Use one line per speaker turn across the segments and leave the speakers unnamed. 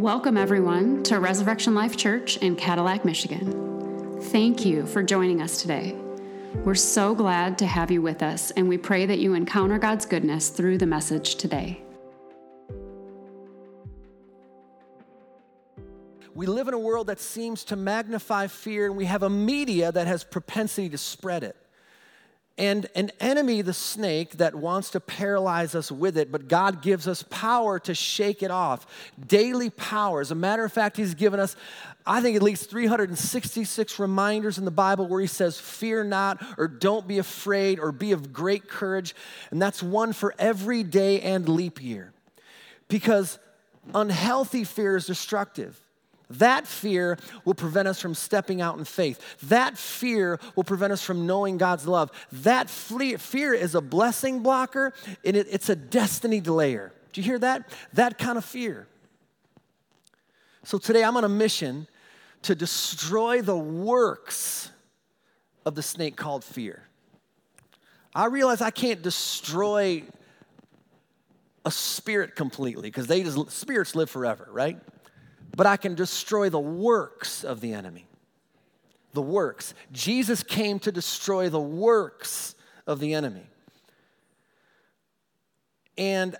Welcome, everyone, to Resurrection Life Church in Cadillac, Michigan. Thank you for joining us today. We're so glad to have you with us, and we pray that you encounter God's goodness through the message today.
We live in a world that seems to magnify fear, and we have a media that has propensity to spread it and an enemy, the snake, that wants to paralyze us with it, but God gives us power to shake it off. Daily power. As a matter of fact, He's given us, I think, at least 366 reminders in the Bible where He says, Fear not, or don't be afraid, or be of great courage. And that's one for every day and leap year. Because unhealthy fear is destructive. That fear will prevent us from stepping out in faith. That fear will prevent us from knowing God's love. That fear is a blessing blocker and it's a destiny delayer. Do you hear that? That kind of fear. So today I'm on a mission to destroy the works of the snake called fear. I realize I can't destroy a spirit completely because they just spirits live forever, right? But I can destroy the works of the enemy. The works. Jesus came to destroy the works of the enemy. And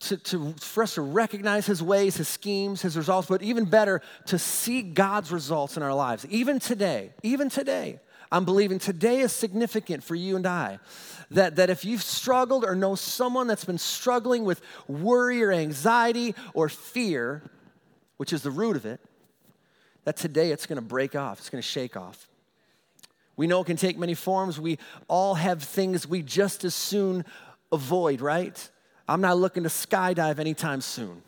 to, to, for us to recognize his ways, his schemes, his results, but even better, to see God's results in our lives. Even today, even today, I'm believing today is significant for you and I. That, that if you've struggled or know someone that's been struggling with worry or anxiety or fear, which is the root of it, that today it's going to break off, it's going to shake off. We know it can take many forms. We all have things we just as soon avoid, right? I'm not looking to skydive anytime soon.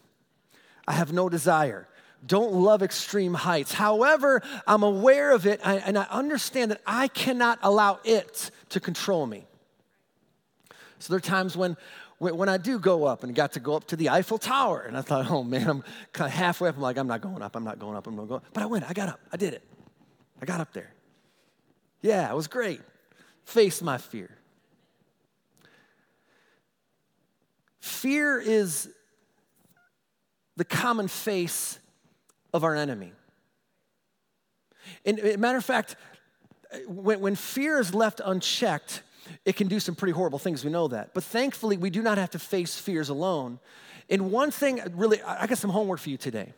I have no desire. Don't love extreme heights. However, I'm aware of it and I understand that I cannot allow it to control me. So there are times when, when I do go up and got to go up to the Eiffel Tower, and I thought, oh man, I'm kind of halfway up. I'm like, I'm not going up, I'm not going up, I'm not going up. But I went, I got up, I did it. I got up there. Yeah, it was great. Face my fear. Fear is the common face of our enemy. And, matter of fact, when, when fear is left unchecked, it can do some pretty horrible things. We know that. But thankfully, we do not have to face fears alone. And one thing, really, I got some homework for you today.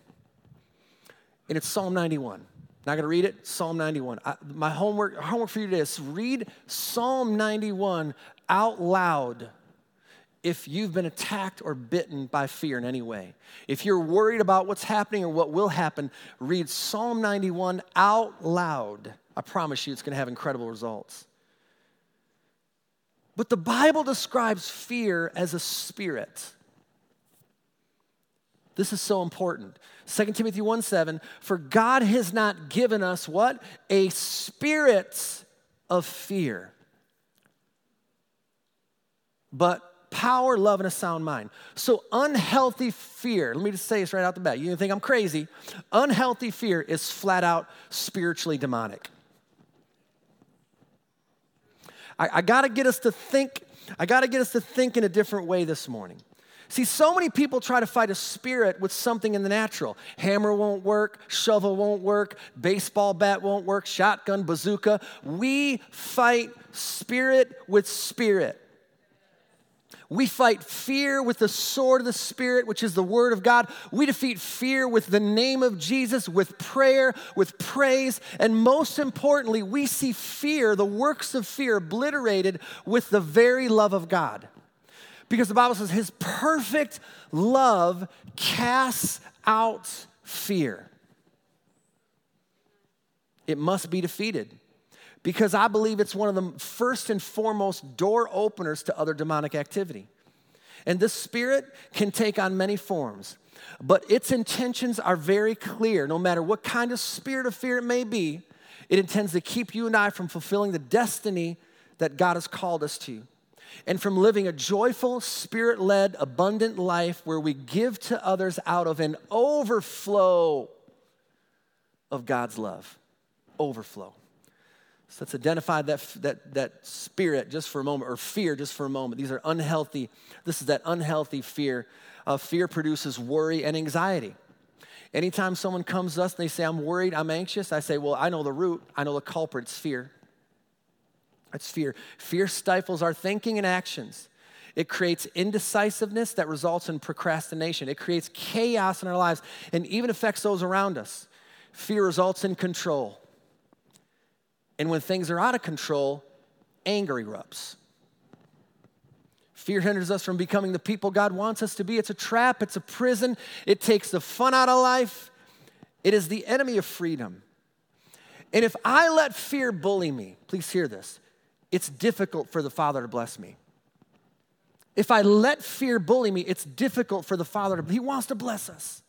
And it's Psalm 91. Not going to read it. Psalm 91. I, my homework, homework for you today is read Psalm 91 out loud if you've been attacked or bitten by fear in any way. If you're worried about what's happening or what will happen, read Psalm 91 out loud. I promise you it's going to have incredible results. But the Bible describes fear as a spirit. This is so important. 2 Timothy 1 7, for God has not given us what? A spirit of fear, but power, love, and a sound mind. So, unhealthy fear, let me just say this right out the bat. You think I'm crazy. Unhealthy fear is flat out spiritually demonic. I, I got to get us to think, I got to get us to think in a different way this morning. See, so many people try to fight a spirit with something in the natural. Hammer won't work, shovel won't work, baseball bat won't work, shotgun, bazooka. We fight spirit with spirit. We fight fear with the sword of the Spirit, which is the Word of God. We defeat fear with the name of Jesus, with prayer, with praise. And most importantly, we see fear, the works of fear, obliterated with the very love of God. Because the Bible says His perfect love casts out fear. It must be defeated because I believe it's one of the first and foremost door openers to other demonic activity. And this spirit can take on many forms, but its intentions are very clear. No matter what kind of spirit of fear it may be, it intends to keep you and I from fulfilling the destiny that God has called us to and from living a joyful, spirit led, abundant life where we give to others out of an overflow of God's love. Overflow. So let's identify that, that, that spirit just for a moment, or fear just for a moment. These are unhealthy, this is that unhealthy fear. Uh, fear produces worry and anxiety. Anytime someone comes to us and they say, I'm worried, I'm anxious, I say, Well, I know the root, I know the culprit, it's fear. It's fear. Fear stifles our thinking and actions. It creates indecisiveness that results in procrastination. It creates chaos in our lives and even affects those around us. Fear results in control. And when things are out of control, anger erupts. Fear hinders us from becoming the people God wants us to be. It's a trap, it's a prison, it takes the fun out of life. It is the enemy of freedom. And if I let fear bully me, please hear this, it's difficult for the Father to bless me. If I let fear bully me, it's difficult for the Father to, He wants to bless us.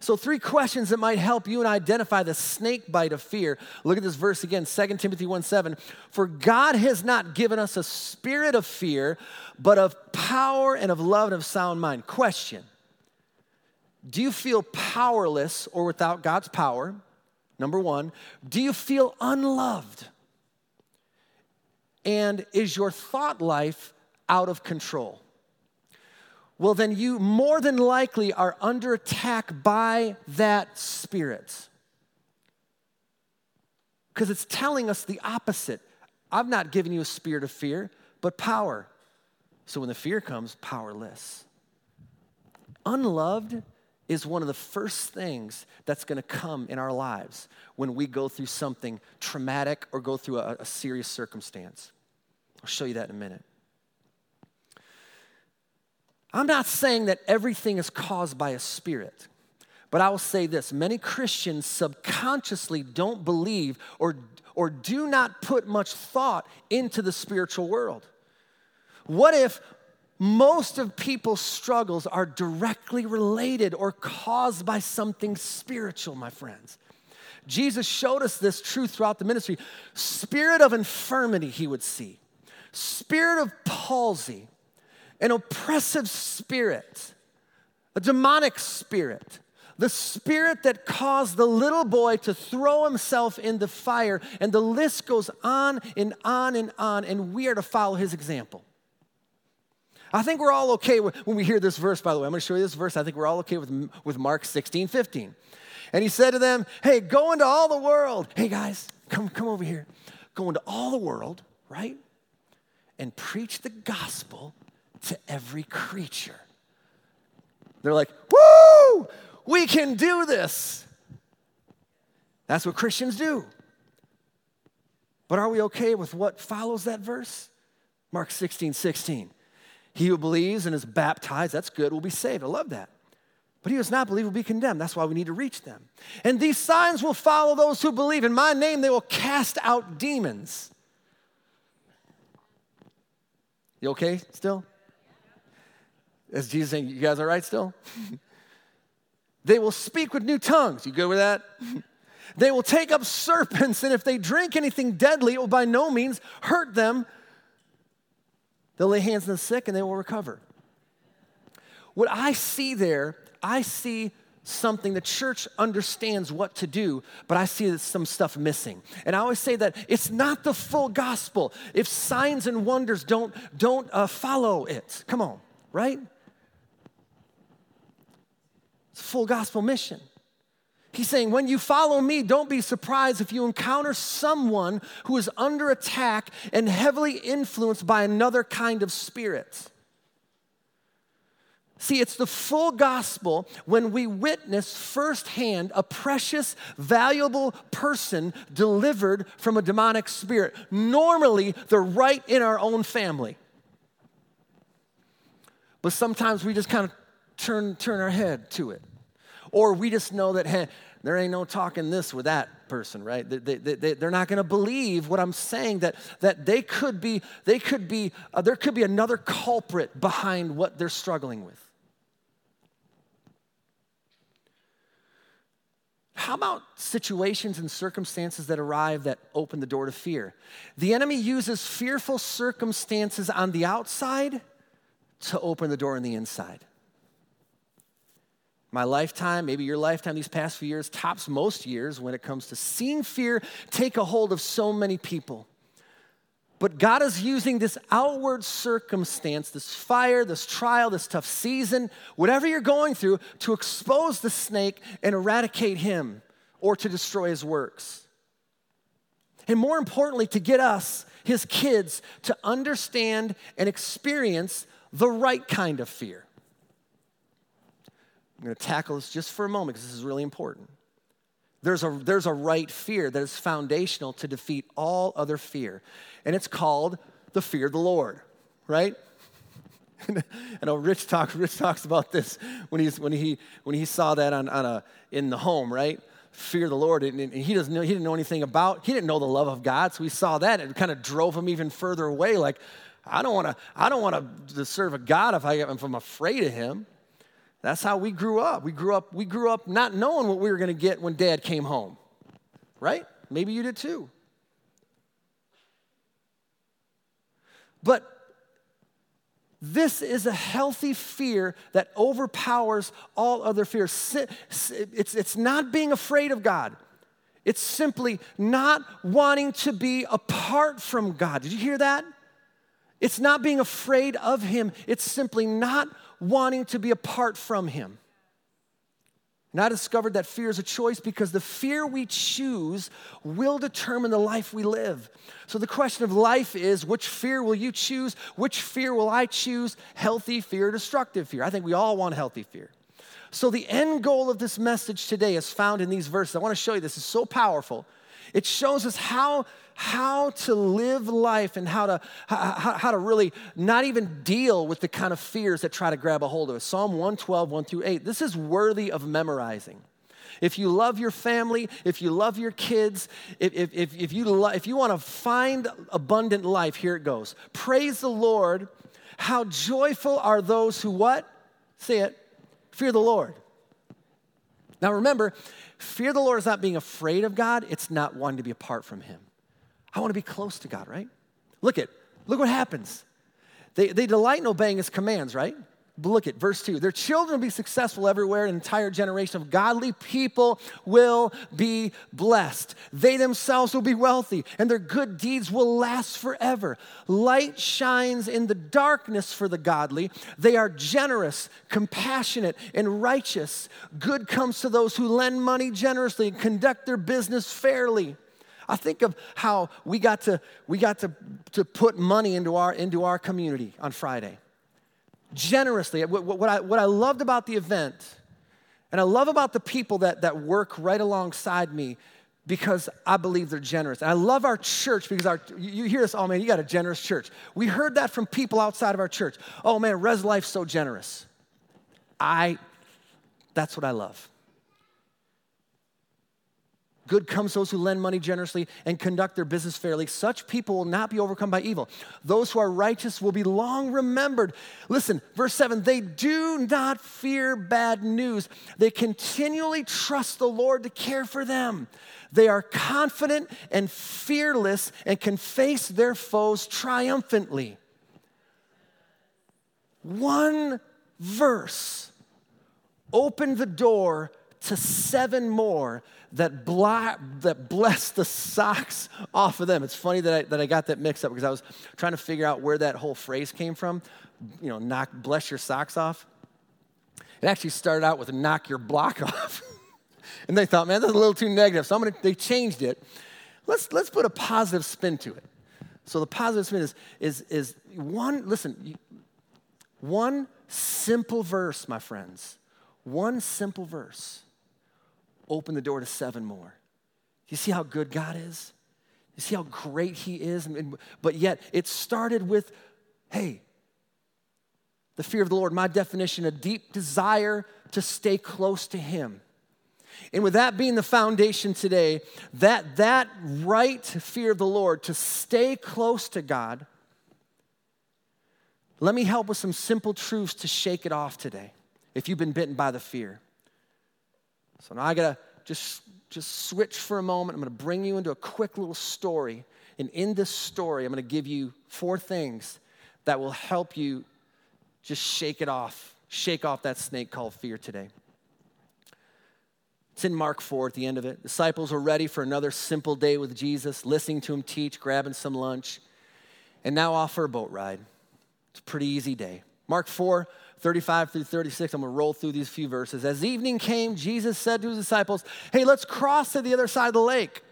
So, three questions that might help you and identify the snake bite of fear. Look at this verse again, 2 Timothy 1 7. For God has not given us a spirit of fear, but of power and of love and of sound mind. Question Do you feel powerless or without God's power? Number one. Do you feel unloved? And is your thought life out of control? Well, then you more than likely are under attack by that spirit. Because it's telling us the opposite. I've not given you a spirit of fear, but power. So when the fear comes, powerless. Unloved is one of the first things that's to come in our lives when we go through something traumatic or go through a, a serious circumstance. I'll show you that in a minute. I'm not saying that everything is caused by a spirit, but I will say this many Christians subconsciously don't believe or, or do not put much thought into the spiritual world. What if most of people's struggles are directly related or caused by something spiritual, my friends? Jesus showed us this truth throughout the ministry. Spirit of infirmity, he would see, spirit of palsy an oppressive spirit, a demonic spirit, the spirit that caused the little boy to throw himself in the fire. And the list goes on and on and on, and we are to follow his example. I think we're all okay when we hear this verse, by the way. I'm going to show you this verse. I think we're all okay with, with Mark 16, 15. And he said to them, Hey, go into all the world. Hey, guys, come, come over here. Go into all the world, right? And preach the gospel to every creature. They're like, woo, we can do this. That's what Christians do. But are we okay with what follows that verse? Mark 16, 16. He who believes and is baptized, that's good, will be saved. I love that. But he who does not believe will be condemned. That's why we need to reach them. And these signs will follow those who believe. In my name, they will cast out demons. You okay still? Is Jesus saying, You guys all right still? they will speak with new tongues. You good with that? they will take up serpents, and if they drink anything deadly, it will by no means hurt them. They'll lay hands on the sick and they will recover. What I see there, I see something the church understands what to do, but I see some stuff missing. And I always say that it's not the full gospel if signs and wonders don't, don't uh, follow it. Come on, right? It's full gospel mission. He's saying, when you follow me, don't be surprised if you encounter someone who is under attack and heavily influenced by another kind of spirit. See, it's the full gospel when we witness firsthand a precious, valuable person delivered from a demonic spirit. Normally, they're right in our own family. But sometimes we just kind of turn, turn our head to it. Or we just know that, hey, there ain't no talking this with that person, right? They, they, they, they're not going to believe what I'm saying, that, that they could be, they could be uh, there could be another culprit behind what they're struggling with. How about situations and circumstances that arrive that open the door to fear? The enemy uses fearful circumstances on the outside to open the door on the inside. My lifetime, maybe your lifetime, these past few years, tops most years when it comes to seeing fear take a hold of so many people. But God is using this outward circumstance, this fire, this trial, this tough season, whatever you're going through, to expose the snake and eradicate him or to destroy his works. And more importantly, to get us, his kids, to understand and experience the right kind of fear. I'm going to tackle this just for a moment because this is really important. There's a, there's a right fear that is foundational to defeat all other fear, and it's called the fear of the Lord, right? I know Rich talks, Rich talks about this when, he's, when, he, when he saw that on, on a, in the home, right? Fear the Lord. And, and he, doesn't know, he didn't know anything about, he didn't know the love of God. So he saw that and it kind of drove him even further away. Like, I don't want to, I don't want to serve a God if, I, if I'm afraid of him. That's how we grew up. We grew up, we grew up not knowing what we were going to get when dad came home. Right? Maybe you did too. But this is a healthy fear that overpowers all other fears. It's, it's not being afraid of God. It's simply not wanting to be apart from God. Did you hear that? It's not being afraid of Him. It's simply not wanting to be apart from Him. And I discovered that fear is a choice because the fear we choose will determine the life we live. So the question of life is which fear will you choose? Which fear will I choose? Healthy fear, destructive fear. I think we all want healthy fear. So the end goal of this message today is found in these verses. I want to show you this is so powerful. It shows us how how to live life and how to, how, how, to really not even deal with the kind of fears that try to grab a hold of us. Psalm 112, 1 through 8. This is worthy of memorizing. If you love your family, if you love your kids, if, if, if, you, lo- if you want to find abundant life, here it goes. Praise the Lord. How joyful are those who what? Say it. Fear the Lord. Now remember, fear the Lord is not being afraid of God, it's not wanting to be apart from Him. I want to be close to God, right? Look at, look what happens. They, they delight in obeying his commands, right? Look at verse 2. Their children will be successful everywhere. An entire generation of godly people will be blessed. They themselves will be wealthy, and their good deeds will last forever. Light shines in the darkness for the godly. They are generous, compassionate, and righteous. Good comes to those who lend money generously and conduct their business fairly. I think of how we got to, we got to, to put money into our, into our community on Friday. Generously. What, I, what I loved about the event, and I love about the people that, that work right alongside me because I believe they're generous. And I love our church because our, you hear this, oh man, you got a generous church. We heard that from people outside of our church. Oh man, Res Life's so generous. I, that's what I love. Good comes those who lend money generously and conduct their business fairly. Such people will not be overcome by evil. Those who are righteous will be long remembered. Listen, verse 7 they do not fear bad news, they continually trust the Lord to care for them. They are confident and fearless and can face their foes triumphantly. One verse opened the door to seven more that, bla- that blessed the socks off of them. It's funny that I, that I got that mixed up because I was trying to figure out where that whole phrase came from. You know, knock, bless your socks off. It actually started out with knock your block off. and they thought, man, that's a little too negative. So I'm gonna, they changed it. Let's, let's put a positive spin to it. So the positive spin is, is, is one, listen, one simple verse, my friends, one simple verse open the door to seven more. You see how good God is? You see how great He is? But yet, it started with hey, the fear of the Lord, my definition, a deep desire to stay close to Him. And with that being the foundation today, that, that right fear of the Lord, to stay close to God, let me help with some simple truths to shake it off today if you've been bitten by the fear. So now I gotta just, just switch for a moment. I'm gonna bring you into a quick little story. And in this story, I'm gonna give you four things that will help you just shake it off, shake off that snake called fear today. It's in Mark 4 at the end of it. Disciples are ready for another simple day with Jesus, listening to him teach, grabbing some lunch. and now off for a boat ride. It's a pretty easy day. Mark 4, 35 through 36. I'm going to roll through these few verses. As evening came, Jesus said to his disciples, Hey, let's cross to the other side of the lake.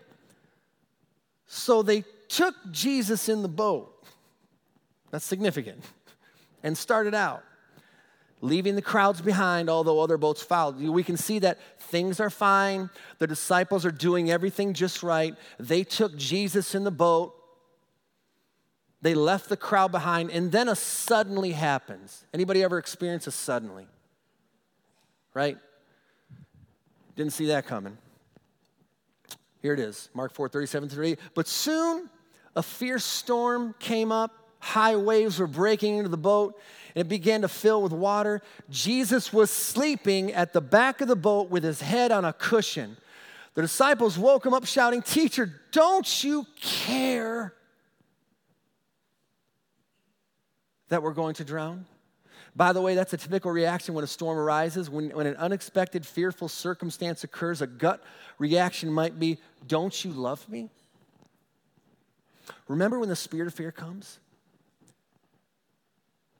So they took Jesus in the boat. That's significant. And started out, leaving the crowds behind, although other boats followed. We can see that things are fine. The disciples are doing everything just right. They took Jesus in the boat. They left the crowd behind, and then a suddenly happens. Anybody ever experience a suddenly? Right? Didn't see that coming. Here it is, Mark 4, 37 38. But soon a fierce storm came up, high waves were breaking into the boat, and it began to fill with water. Jesus was sleeping at the back of the boat with his head on a cushion. The disciples woke him up shouting, Teacher, don't you care that we're going to drown? By the way, that's a typical reaction when a storm arises. When, when an unexpected, fearful circumstance occurs, a gut reaction might be, Don't you love me? Remember when the spirit of fear comes?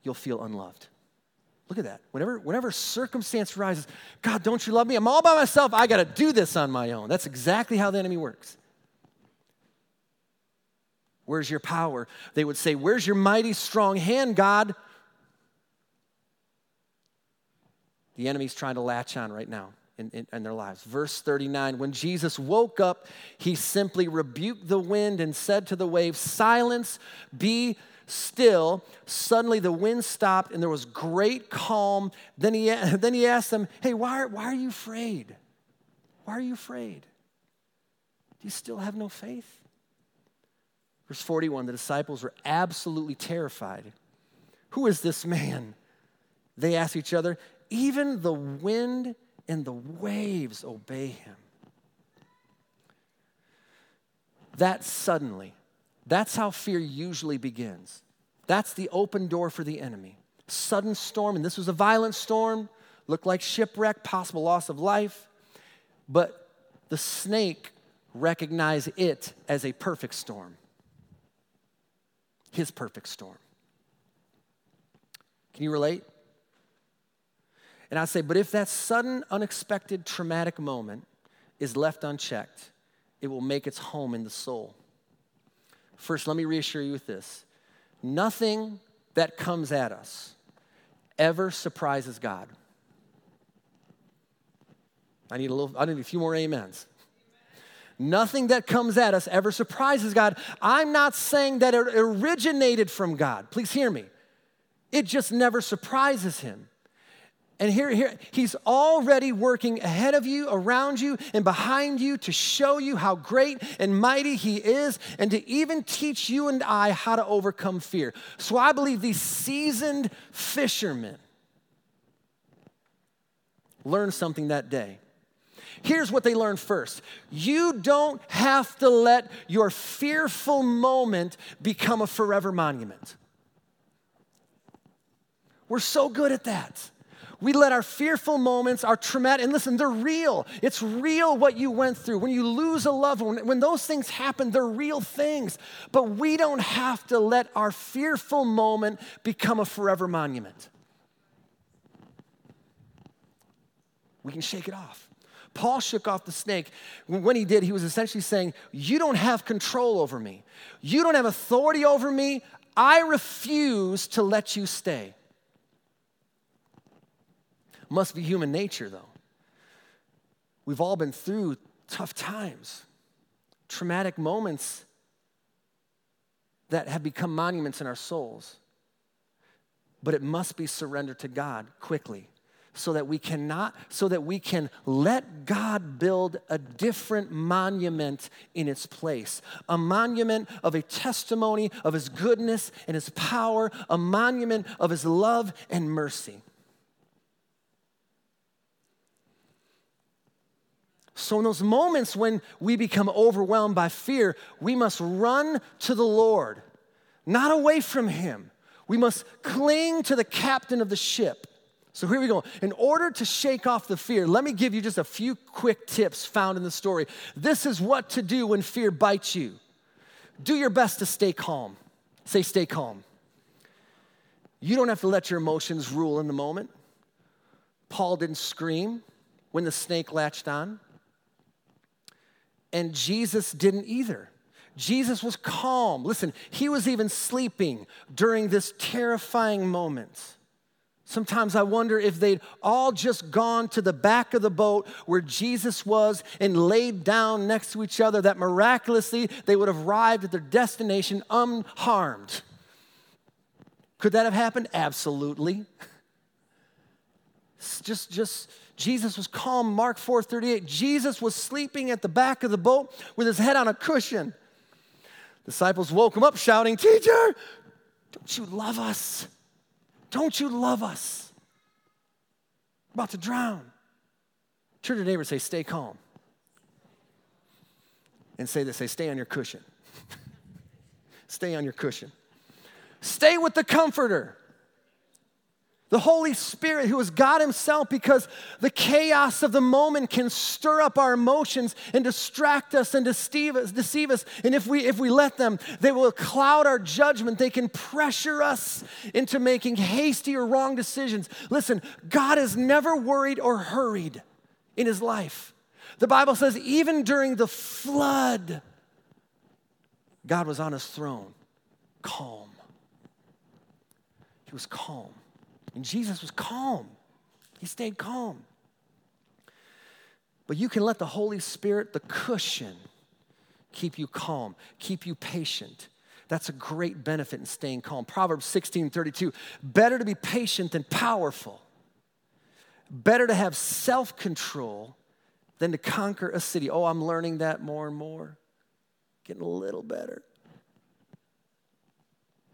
You'll feel unloved. Look at that. Whenever, whenever circumstance arises, God, don't you love me? I'm all by myself. I got to do this on my own. That's exactly how the enemy works. Where's your power? They would say, Where's your mighty, strong hand, God? The enemy's trying to latch on right now in, in, in, their lives. Verse 39 When Jesus woke up, he simply rebuked the wind and said to the waves, Silence, be still. Suddenly the wind stopped and there was great calm. Then he, then he asked them, Hey, why, why are you afraid? Why are you afraid? Do you still have no faith? Verse 41 the disciples were absolutely terrified. Who is this man? They asked each other. Even the wind and the waves obey him. That suddenly, that's how fear usually begins. That's the open door for the enemy. Sudden storm, and this was a violent storm, looked like shipwreck, possible loss of life. But the snake recognized it as a perfect storm his perfect storm. Can you relate? And I say, but if that sudden, unexpected, traumatic moment is left unchecked, it will make its home in the soul. First, let me reassure you with this nothing that comes at us ever surprises God. I need a little, I need a few more amens. Nothing that comes at us ever surprises God. I'm not saying that it originated from God. Please hear me. It just never surprises him. And here, here, he's already working ahead of you, around you, and behind you to show you how great and mighty he is, and to even teach you and I how to overcome fear. So I believe these seasoned fishermen learned something that day. Here's what they learned first you don't have to let your fearful moment become a forever monument. We're so good at that. We let our fearful moments, our traumatic, and listen, they're real. It's real what you went through. When you lose a loved one, when those things happen, they're real things. But we don't have to let our fearful moment become a forever monument. We can shake it off. Paul shook off the snake. When he did, he was essentially saying, You don't have control over me. You don't have authority over me. I refuse to let you stay. Must be human nature, though. We've all been through tough times, traumatic moments that have become monuments in our souls. But it must be surrendered to God quickly so that we cannot so that we can let God build a different monument in its place a monument of a testimony of his goodness and his power a monument of his love and mercy So, in those moments when we become overwhelmed by fear, we must run to the Lord, not away from Him. We must cling to the captain of the ship. So here we go. In order to shake off the fear, let me give you just a few quick tips found in the story. This is what to do when fear bites you. Do your best to stay calm. Say, stay calm. You don't have to let your emotions rule in the moment. Paul didn't scream when the snake latched on, and Jesus didn't either. Jesus was calm. Listen, he was even sleeping during this terrifying moment. Sometimes I wonder if they'd all just gone to the back of the boat where Jesus was and laid down next to each other, that miraculously they would have arrived at their destination unharmed. Could that have happened? Absolutely. Just, just, Jesus was calm. Mark 4:38. Jesus was sleeping at the back of the boat with his head on a cushion. Disciples woke him up shouting, Teacher, don't you love us? Don't you love us? We're about to drown. Turn to your neighbor and say, Stay calm. And say this say, Stay on your cushion. stay on your cushion. Stay with the comforter. The Holy Spirit, who is God Himself, because the chaos of the moment can stir up our emotions and distract us and deceive us. Deceive us. And if we, if we let them, they will cloud our judgment. They can pressure us into making hasty or wrong decisions. Listen, God is never worried or hurried in His life. The Bible says, even during the flood, God was on His throne, calm. He was calm. And Jesus was calm, he stayed calm. But you can let the Holy Spirit, the cushion, keep you calm, keep you patient. That's a great benefit in staying calm. Proverbs 16 32. Better to be patient than powerful. Better to have self control than to conquer a city. Oh, I'm learning that more and more. Getting a little better.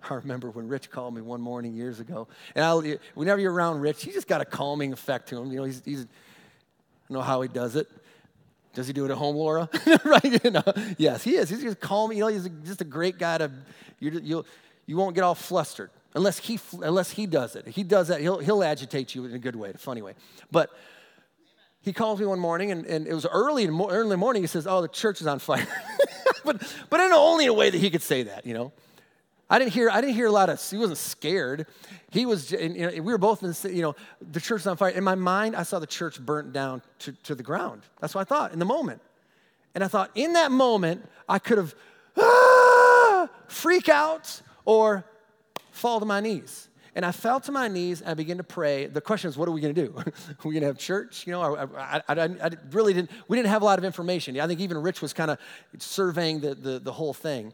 I remember when Rich called me one morning years ago. And I, whenever you're around Rich, he just got a calming effect to him. You know, he's, he's I don't know how he does it. Does he do it at home, Laura? right? You know, yes, he is. He's just calm. You know, he's just a great guy to, you you'll, you won't get all flustered unless he, unless he does it. he does that, he'll, he'll agitate you in a good way, a funny way. But he calls me one morning, and, and it was early in, early morning. He says, oh, the church is on fire. but, but in only a way that he could say that, you know. I didn't hear, I didn't hear a lot of, he wasn't scared. He was, and, you know, we were both in the, you know, the church is on fire. In my mind, I saw the church burnt down to, to the ground. That's what I thought in the moment. And I thought, in that moment, I could have ah, freak out or fall to my knees. And I fell to my knees and I began to pray. The question is, what are we going to do? are we going to have church? You know, I, I, I, I, really didn't, we didn't have a lot of information. I think even Rich was kind of surveying the, the, the whole thing.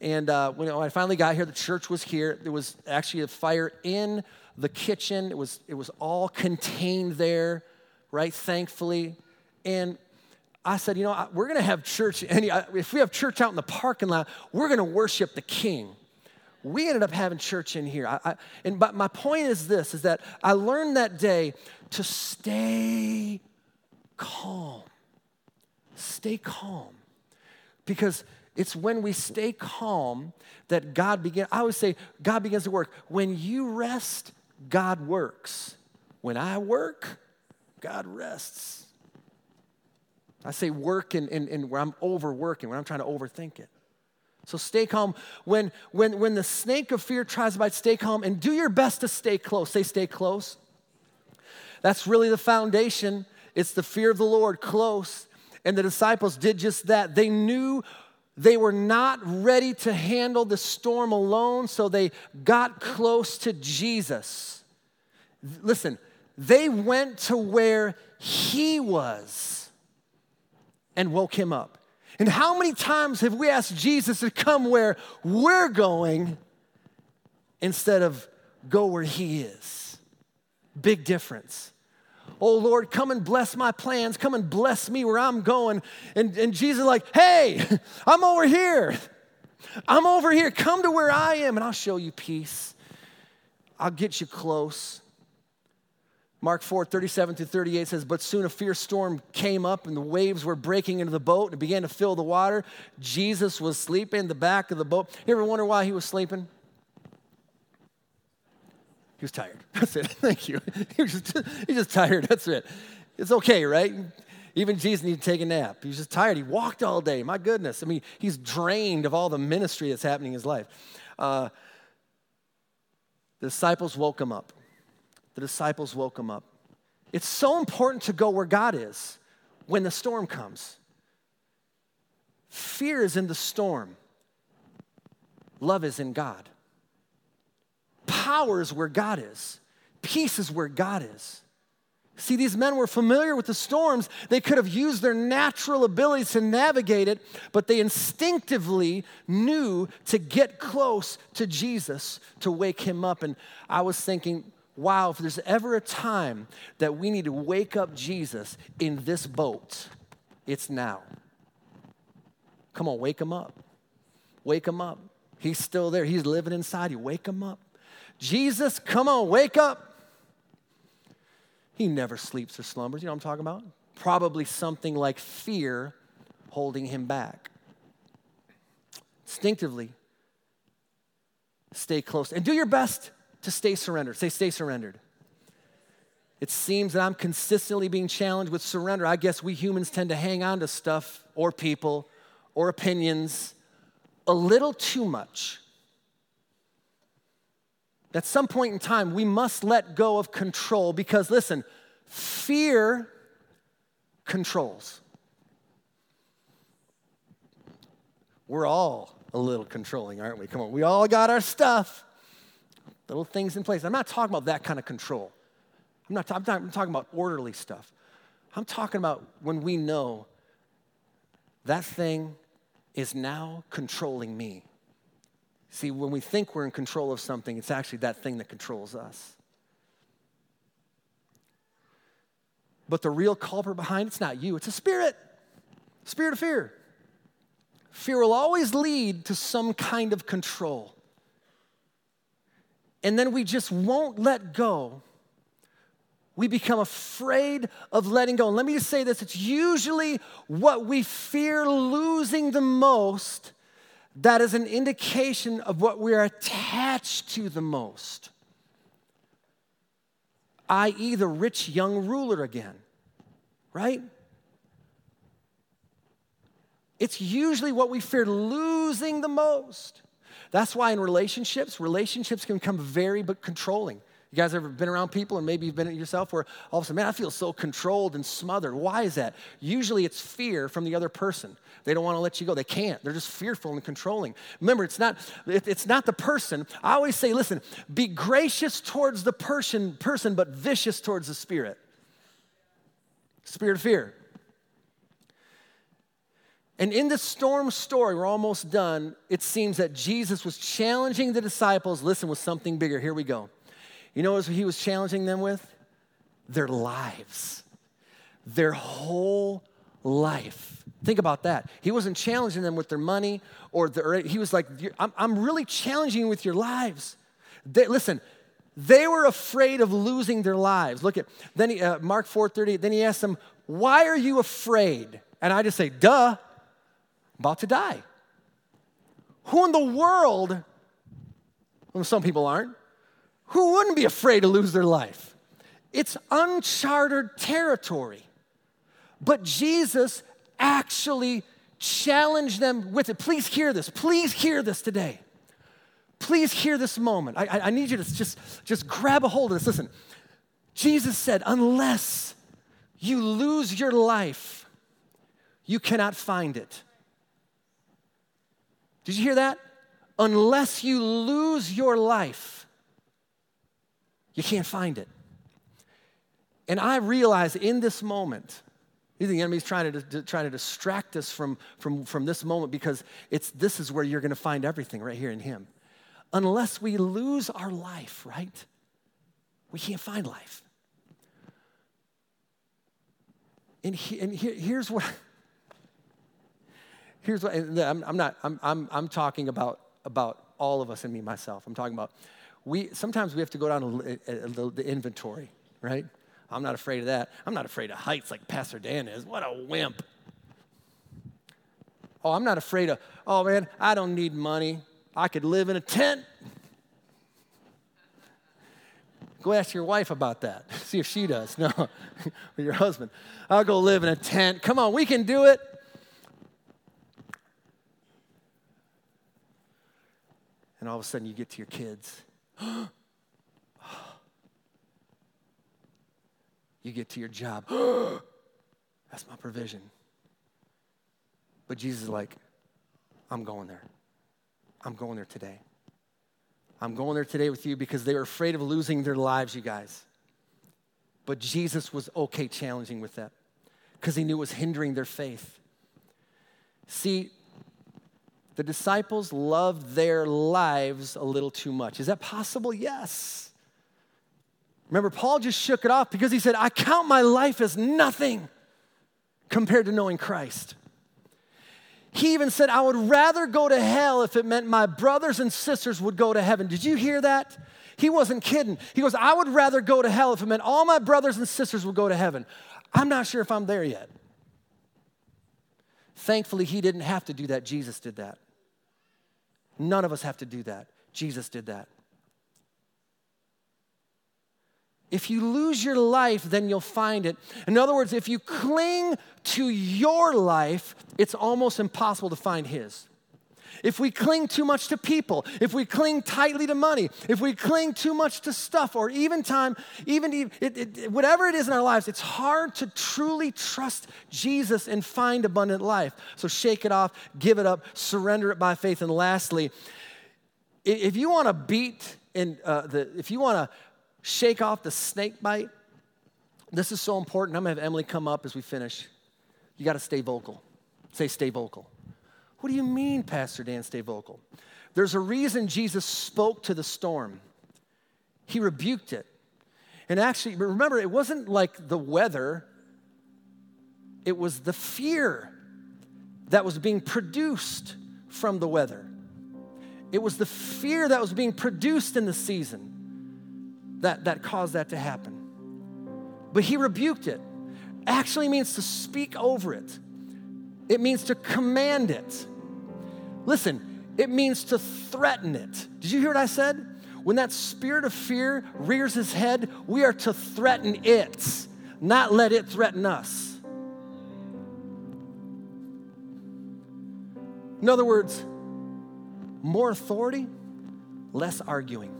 And uh, when I finally got here, the church was here. There was actually a fire in the kitchen. It was, it was all contained there, right? Thankfully. And I said, you know, we're going to have church. Any, if we have church out in the parking lot, we're going to worship the King. We ended up having church in here. I, I, and but my point is this: is that I learned that day to stay calm. Stay calm, because it's when we stay calm that God begins. I always say, God begins to work. When you rest, God works. When I work, God rests. I say work in, in, in where I'm overworking, when I'm trying to overthink it. So stay calm. When, when, when the snake of fear tries to bite, stay calm and do your best to stay close. Say, stay close. That's really the foundation. It's the fear of the Lord, close. And the disciples did just that. They knew they were not ready to handle the storm alone, so they got close to Jesus. Listen, they went to where he was and woke him up. And how many times have we asked Jesus to come where we're going instead of go where he is? Big difference. Oh Lord, come and bless my plans. Come and bless me where I'm going. And, and Jesus like, hey, I'm over here. I'm over here. Come to where I am and I'll show you peace. I'll get you close. Mark 4, 37 to 38 says, But soon a fierce storm came up, and the waves were breaking into the boat and began to fill the water. Jesus was sleeping in the back of the boat. You ever wonder why he was sleeping? He was tired. That's it. Thank you. He was just, he's just tired. That's it. It's okay, right? Even Jesus needed to take a nap. He was just tired. He walked all day. My goodness. I mean, he's drained of all the ministry that's happening in his life. Uh, the disciples woke him up. The disciples woke him up. It's so important to go where God is when the storm comes. Fear is in the storm, love is in God. Power is where God is, peace is where God is. See, these men were familiar with the storms. They could have used their natural abilities to navigate it, but they instinctively knew to get close to Jesus to wake him up. And I was thinking, wow, if there's ever a time that we need to wake up Jesus in this boat, it's now. Come on, wake him up. Wake him up. He's still there, he's living inside you. Wake him up. Jesus, come on, wake up. He never sleeps or slumbers. You know what I'm talking about? Probably something like fear holding him back. Instinctively, stay close and do your best to stay surrendered. Say, stay surrendered. It seems that I'm consistently being challenged with surrender. I guess we humans tend to hang on to stuff or people or opinions a little too much. At some point in time, we must let go of control because, listen, fear controls. We're all a little controlling, aren't we? Come on, we all got our stuff, little things in place. I'm not talking about that kind of control. I'm not, I'm, not, I'm talking about orderly stuff. I'm talking about when we know that thing is now controlling me. See, when we think we're in control of something, it's actually that thing that controls us. But the real culprit behind it's not you, it's a spirit. Spirit of fear. Fear will always lead to some kind of control. And then we just won't let go. We become afraid of letting go. And let me just say this it's usually what we fear losing the most that is an indication of what we are attached to the most, i.e., the rich young ruler again, right? It's usually what we fear losing the most. That's why in relationships, relationships can become very but controlling. You guys ever been around people and maybe you've been it yourself where all of a sudden, man, I feel so controlled and smothered. Why is that? Usually it's fear from the other person. They don't want to let you go. They can't. They're just fearful and controlling. Remember, it's not, it's not the person. I always say, listen, be gracious towards the person, person, but vicious towards the spirit. Spirit of fear. And in this storm story, we're almost done. It seems that Jesus was challenging the disciples, listen, with something bigger. Here we go. You know what he was challenging them with? Their lives, their whole life. Think about that. He wasn't challenging them with their money or their, he was like, I'm, I'm really challenging you with your lives. They, listen, they were afraid of losing their lives. Look at, then he, uh, Mark 4.30, then he asked them, why are you afraid? And I just say, duh, about to die. Who in the world, well, some people aren't, who wouldn't be afraid to lose their life? It's uncharted territory. But Jesus actually challenged them with it. Please hear this. Please hear this today. Please hear this moment. I, I, need you to just, just grab a hold of this. Listen, Jesus said, unless you lose your life, you cannot find it. Did you hear that? Unless you lose your life, you can't find it. And I realize in this moment, the enemy's trying to, to, trying to distract us from, from, from this moment because it's, this is where you're going to find everything right here in Him. Unless we lose our life, right? We can't find life. And, he, and here, here's what, here's what, I'm, I'm not, I'm, I'm, I'm talking about, about all of us and me, myself. I'm talking about we sometimes we have to go down a, a, a, the inventory, right? I'm not afraid of that. I'm not afraid of heights like Pastor Dan is. What a wimp. Oh, I'm not afraid of, oh man, I don't need money. I could live in a tent. Go ask your wife about that. See if she does. No, or your husband. I'll go live in a tent. Come on, we can do it. And And all of a sudden you get to your kids. you get to your job. That's my provision. But Jesus is like, I'm going there. I'm going there today. I'm going there today with you because they were afraid of losing their lives, you guys. But Jesus was okay challenging with that because he knew it was hindering their faith. See, the disciples loved their lives a little too much. Is that possible? Yes. Remember, Paul just shook it off because he said, I count my life as nothing compared to knowing Christ. He even said, I would rather go to hell if it meant my brothers and sisters would go to heaven. Did you hear that? He wasn't kidding. He goes, I would rather go to hell if it meant all my brothers and sisters would go to heaven. I'm not sure if I'm there yet. Thankfully, he didn't have to do that. Jesus did that. None of us have to do that. Jesus did that. If you lose your life, then you'll find it. In other words, if you cling to your life, it's almost impossible to find His. If we cling too much to people, if we cling tightly to money, if we cling too much to stuff, or even time, even it, it, whatever it is in our lives, it's hard to truly trust Jesus and find abundant life. So shake it off, give it up, surrender it by faith. And lastly, if you want to beat and uh, the, if you want to shake off the snake bite. This is so important. I'm gonna have Emily come up as we finish. You gotta stay vocal. Say, stay vocal. What do you mean, Pastor Dan, stay vocal? There's a reason Jesus spoke to the storm, he rebuked it. And actually, remember, it wasn't like the weather, it was the fear that was being produced from the weather. It was the fear that was being produced in the season that, that caused that to happen. But he rebuked it. Actually means to speak over it. It means to command it. Listen, it means to threaten it. Did you hear what I said? When that spirit of fear rears his head, we are to threaten it, not let it threaten us. In other words, more authority, less arguing.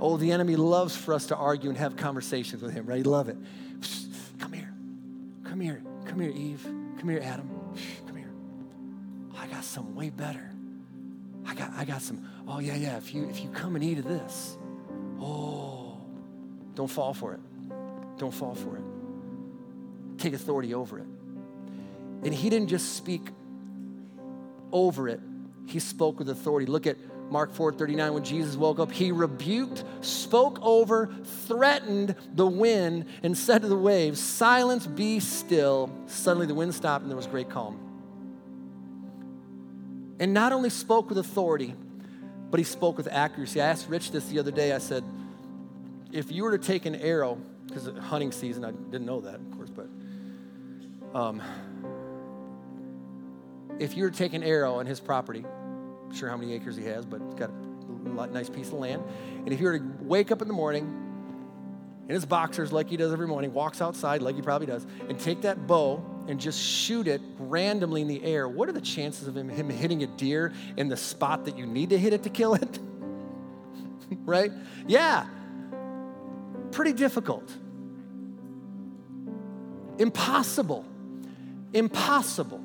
Oh, the enemy loves for us to argue and have conversations with him, right? He love it. Come here. Come here. Come here, Eve. Come here, Adam. Come here. I got some way better. I got, I got some, oh yeah, yeah. If you if you come and eat of this, oh, don't fall for it. Don't fall for it. Take authority over it. And he didn't just speak over it, he spoke with authority. Look at Mark 4 39, when Jesus woke up, he rebuked, spoke over, threatened the wind, and said to the waves, Silence, be still. Suddenly the wind stopped and there was great calm. And not only spoke with authority, but he spoke with accuracy. I asked Rich this the other day. I said, if you were to take an arrow, because hunting season, I didn't know that, of course, but um, if you were to take an arrow on his property, sure how many acres he has, but he's got a nice piece of land. And if you were to wake up in the morning in his boxers like he does every morning, walks outside like he probably does, and take that bow and just shoot it randomly in the air, what are the chances of him, him hitting a deer in the spot that you need to hit it to kill it? right? Yeah. Pretty difficult. Impossible. Impossible.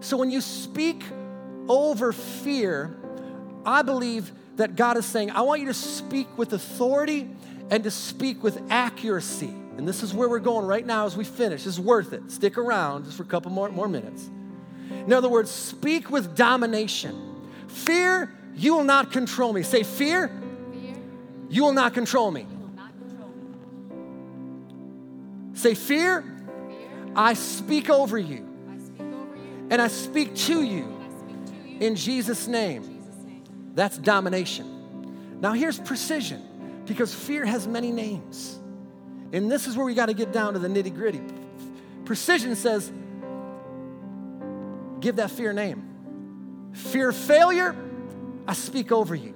So when you speak over fear, I believe that God is saying, I want you to speak with authority and to speak with accuracy. And this is where we're going right now as we finish. It's worth it. Stick around just for a couple more, more minutes. In other words, speak with domination. Fear, you will not control me. Say, fear, fear. you will not control me. Say, fear, fear. I, speak. I speak over you. And I speak to you in Jesus' name. That's domination. Now, here's precision because fear has many names. And this is where we got to get down to the nitty gritty. Precision says, give that fear a name. Fear of failure, I speak over you.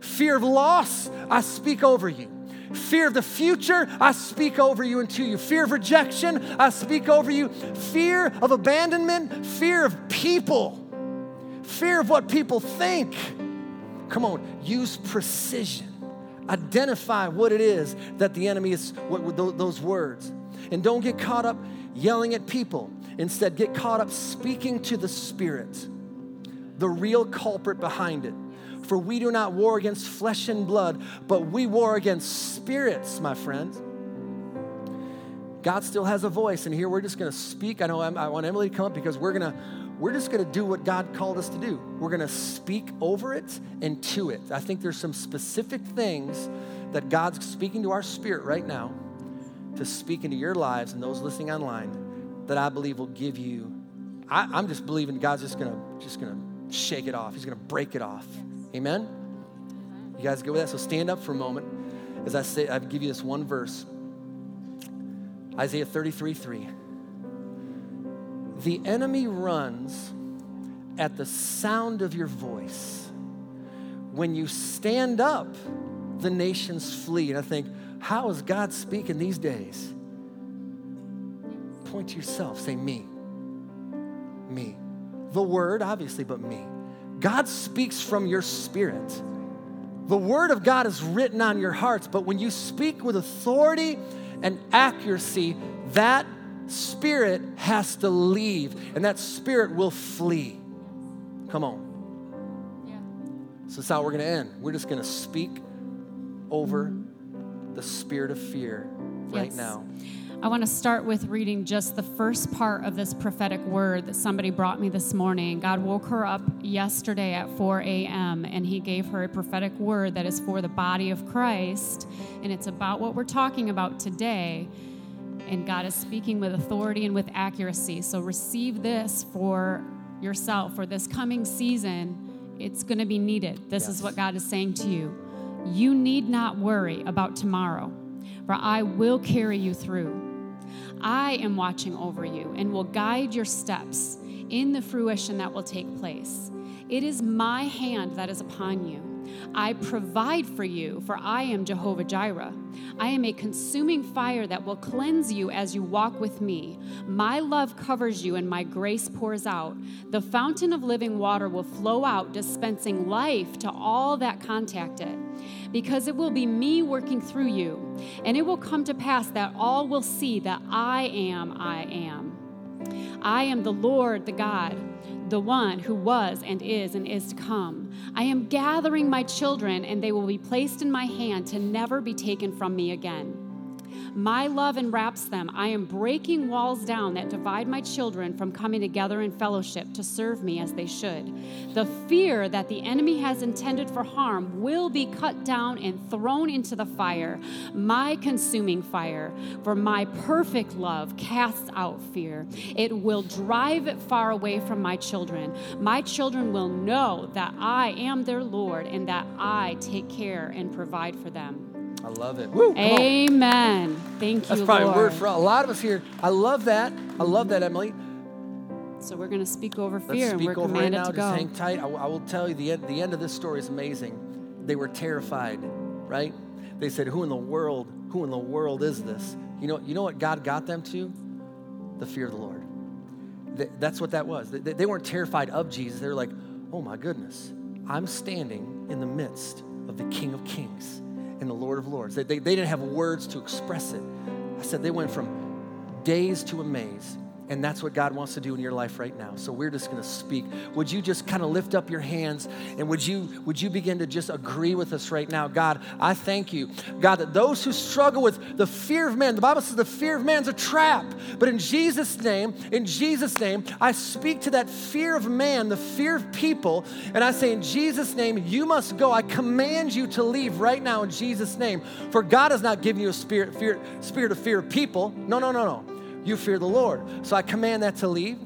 Fear of loss, I speak over you. Fear of the future, I speak over you and to you. Fear of rejection, I speak over you. Fear of abandonment, fear of people, fear of what people think. Come on, use precision. Identify what it is that the enemy is, what, those words. And don't get caught up yelling at people. Instead, get caught up speaking to the Spirit, the real culprit behind it. For we do not war against flesh and blood, but we war against spirits, my friends. God still has a voice, and here we're just going to speak. I know I'm, i want Emily to come up because we're going to we're just going to do what God called us to do. We're going to speak over it and to it. I think there's some specific things that God's speaking to our spirit right now to speak into your lives and those listening online that I believe will give you. I, I'm just believing God's just going to just going to shake it off. He's going to break it off. Amen? You guys go with that? So stand up for a moment as I say, I give you this one verse Isaiah 33 3. The enemy runs at the sound of your voice. When you stand up, the nations flee. And I think, how is God speaking these days? Point to yourself, say, me. Me. The word, obviously, but me. God speaks from your spirit. The word of God is written on your hearts, but when you speak with authority and accuracy, that spirit has to leave and that spirit will flee. Come on. Yeah. So that's how we're going to end. We're just going to speak over the spirit of fear right yes. now.
I want to start with reading just the first part of this prophetic word that somebody brought me this morning. God woke her up yesterday at 4 a.m. and He gave her a prophetic word that is for the body of Christ. And it's about what we're talking about today. And God is speaking with authority and with accuracy. So receive this for yourself for this coming season. It's going to be needed. This yes. is what God is saying to you. You need not worry about tomorrow, for I will carry you through. I am watching over you and will guide your steps in the fruition that will take place. It is my hand that is upon you. I provide for you, for I am Jehovah Jireh. I am a consuming fire that will cleanse you as you walk with me. My love covers you, and my grace pours out. The fountain of living water will flow out, dispensing life to all that contact it. Because it will be me working through you, and it will come to pass that all will see that I am, I am. I am the Lord, the God the one who was and is and is to come. I am gathering my children, and they will be placed in my hand to never be taken from me again. My love enwraps them. I am breaking walls down that divide my children from coming together in fellowship to serve me as they should. The fear that the enemy has intended for harm will be cut down and thrown into the fire, my consuming fire. For my perfect love casts out fear. It will drive it far away from my children. My children will know that I am their Lord and that I take care and provide for them.
I love it. Woo,
Amen. Thank
you.
That's
probably
Lord.
a word for a lot of us here. I love that. I love that, Emily.
So we're going to speak over fear
Let's speak
and we're
over
commanded
right now.
to go.
Just hang tight. I, I will tell you the end, the end of this story is amazing. They were terrified, right? They said, "Who in the world? Who in the world is this?" You know, you know what God got them to? The fear of the Lord. That's what that was. They weren't terrified of Jesus. They were like, "Oh my goodness, I'm standing in the midst of the King of Kings." And the Lord of Lords. They, they, they didn't have words to express it. I said they went from days to amaze. And that's what God wants to do in your life right now. So we're just going to speak. Would you just kind of lift up your hands and would you would you begin to just agree with us right now? God, I thank you. God, that those who struggle with the fear of man, the Bible says the fear of man's a trap. But in Jesus name, in Jesus name, I speak to that fear of man, the fear of people, and I say in Jesus name, you must go. I command you to leave right now in Jesus name. For God has not given you a spirit fear spirit of fear of people. No, no, no, no. You fear the Lord. So I command that to leave.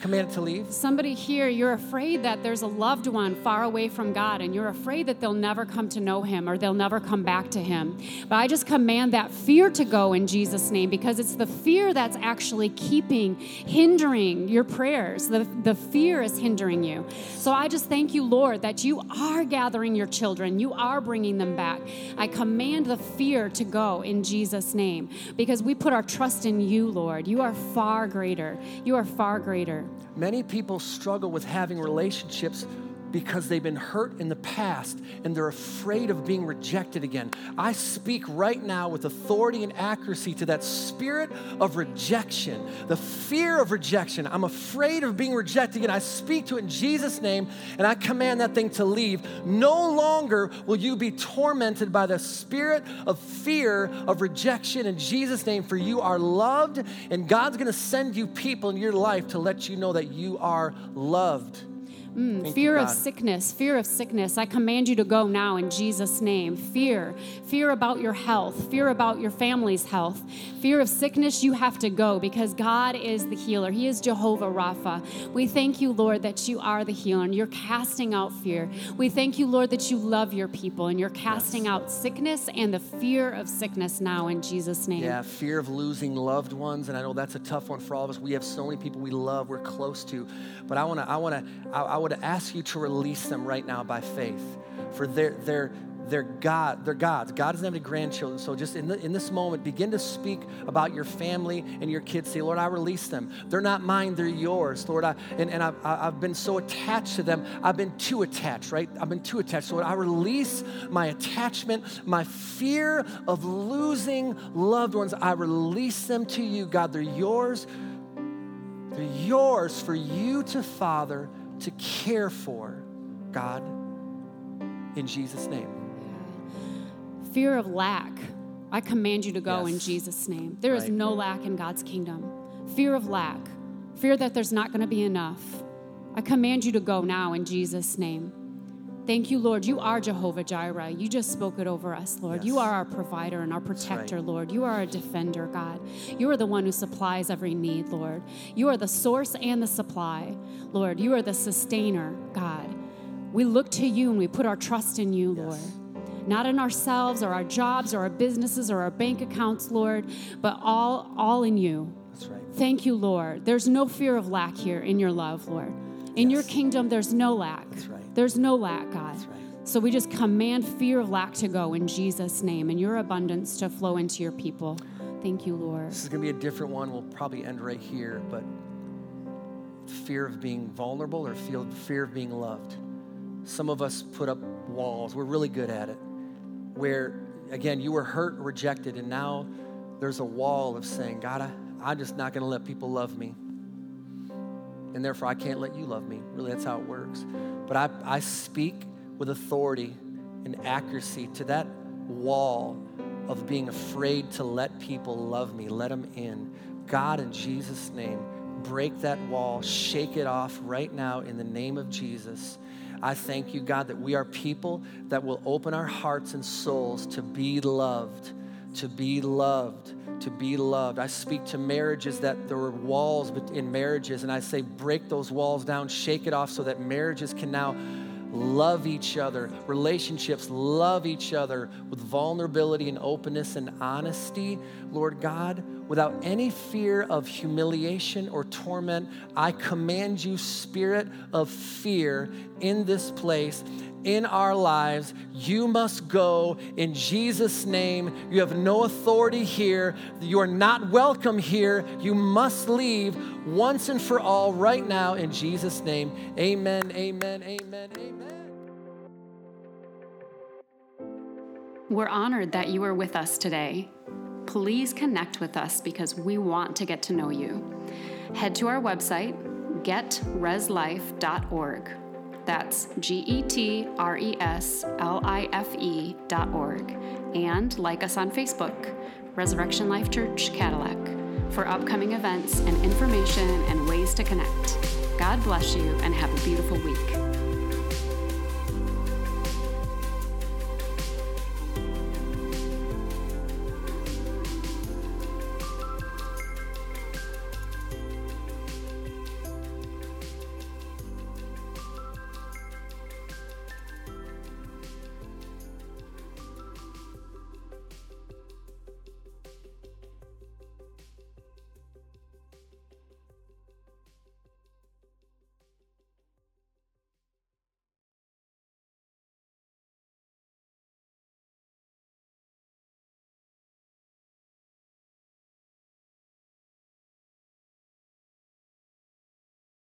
Command it to leave.
Somebody here, you're afraid that there's a loved one far away from God and you're afraid that they'll never come to know Him or they'll never come back to Him. But I just command that fear to go in Jesus' name because it's the fear that's actually keeping, hindering your prayers. The, the fear is hindering you. So I just thank you, Lord, that you are gathering your children, you are bringing them back. I command the fear to go in Jesus' name because we put our trust in you, Lord. You are far greater. You are far greater.
Many people struggle with having relationships because they've been hurt in the past and they're afraid of being rejected again. I speak right now with authority and accuracy to that spirit of rejection, the fear of rejection. I'm afraid of being rejected again. I speak to it in Jesus' name and I command that thing to leave. No longer will you be tormented by the spirit of fear of rejection in Jesus' name, for you are loved and God's gonna send you people in your life to let you know that you are loved.
Mm, fear you, of sickness, fear of sickness. I command you to go now in Jesus' name. Fear, fear about your health, fear about your family's health, fear of sickness, you have to go because God is the healer. He is Jehovah Rapha. We thank you, Lord, that you are the healer and you're casting out fear. We thank you, Lord, that you love your people and you're casting yes. out sickness and the fear of sickness now in Jesus' name.
Yeah, fear of losing loved ones. And I know that's a tough one for all of us. We have so many people we love, we're close to. But I want to, I want to, I, I want to ask you to release them right now by faith. For they're, they're, they're God, they're God's. God doesn't have any grandchildren. So just in, the, in this moment, begin to speak about your family and your kids. Say, Lord, I release them. They're not mine, they're yours. Lord, I, and, and I've, I've been so attached to them. I've been too attached, right? I've been too attached. So Lord, I release my attachment, my fear of losing loved ones. I release them to you, God. They're yours. They're yours for you to father to care for, God, in Jesus' name.
Fear of lack. I command you to go yes. in Jesus' name. There is right. no lack in God's kingdom. Fear of lack. Fear that there's not going to be enough. I command you to go now in Jesus' name. Thank you, Lord. You are Jehovah Jireh. You just spoke it over us, Lord. Yes. You are our provider and our protector, right. Lord. You are our defender, God. You are the one who supplies every need, Lord. You are the source and the supply, Lord. You are the sustainer, God. We look to you and we put our trust in you, Lord. Not in ourselves or our jobs or our businesses or our bank accounts, Lord, but all all in you. That's Right. Thank you, Lord. There's no fear of lack here in your love, Lord. In yes. your kingdom, there's no lack. Right. There's no lack, God. Right. So we just command fear of lack to go in Jesus' name and your abundance to flow into your people. Thank you, Lord.
This is going to be a different one. We'll probably end right here, but fear of being vulnerable or feel fear of being loved. Some of us put up walls. We're really good at it. Where, again, you were hurt, rejected, and now there's a wall of saying, God, I, I'm just not going to let people love me. And therefore, I can't let you love me. Really, that's how it works. But I, I speak with authority and accuracy to that wall of being afraid to let people love me, let them in. God, in Jesus' name, break that wall, shake it off right now in the name of Jesus. I thank you, God, that we are people that will open our hearts and souls to be loved, to be loved, to be loved. I speak to marriages that there were walls in marriages, and I say, break those walls down, shake it off so that marriages can now love each other, relationships love each other with vulnerability and openness and honesty, Lord God, without any fear of humiliation or torment. I command you, spirit of fear, in this place in our lives. You must go in Jesus' name. You have no authority here. You are not welcome here. You must leave once and for all right now in Jesus' name. Amen, amen, amen, amen.
We're honored that you are with us today. Please connect with us because we want to get to know you. Head to our website, getreslife.org that's G E T R E S L I F E dot org. And like us on Facebook, Resurrection Life Church Cadillac, for upcoming events and information and ways to connect. God bless you and have a beautiful week.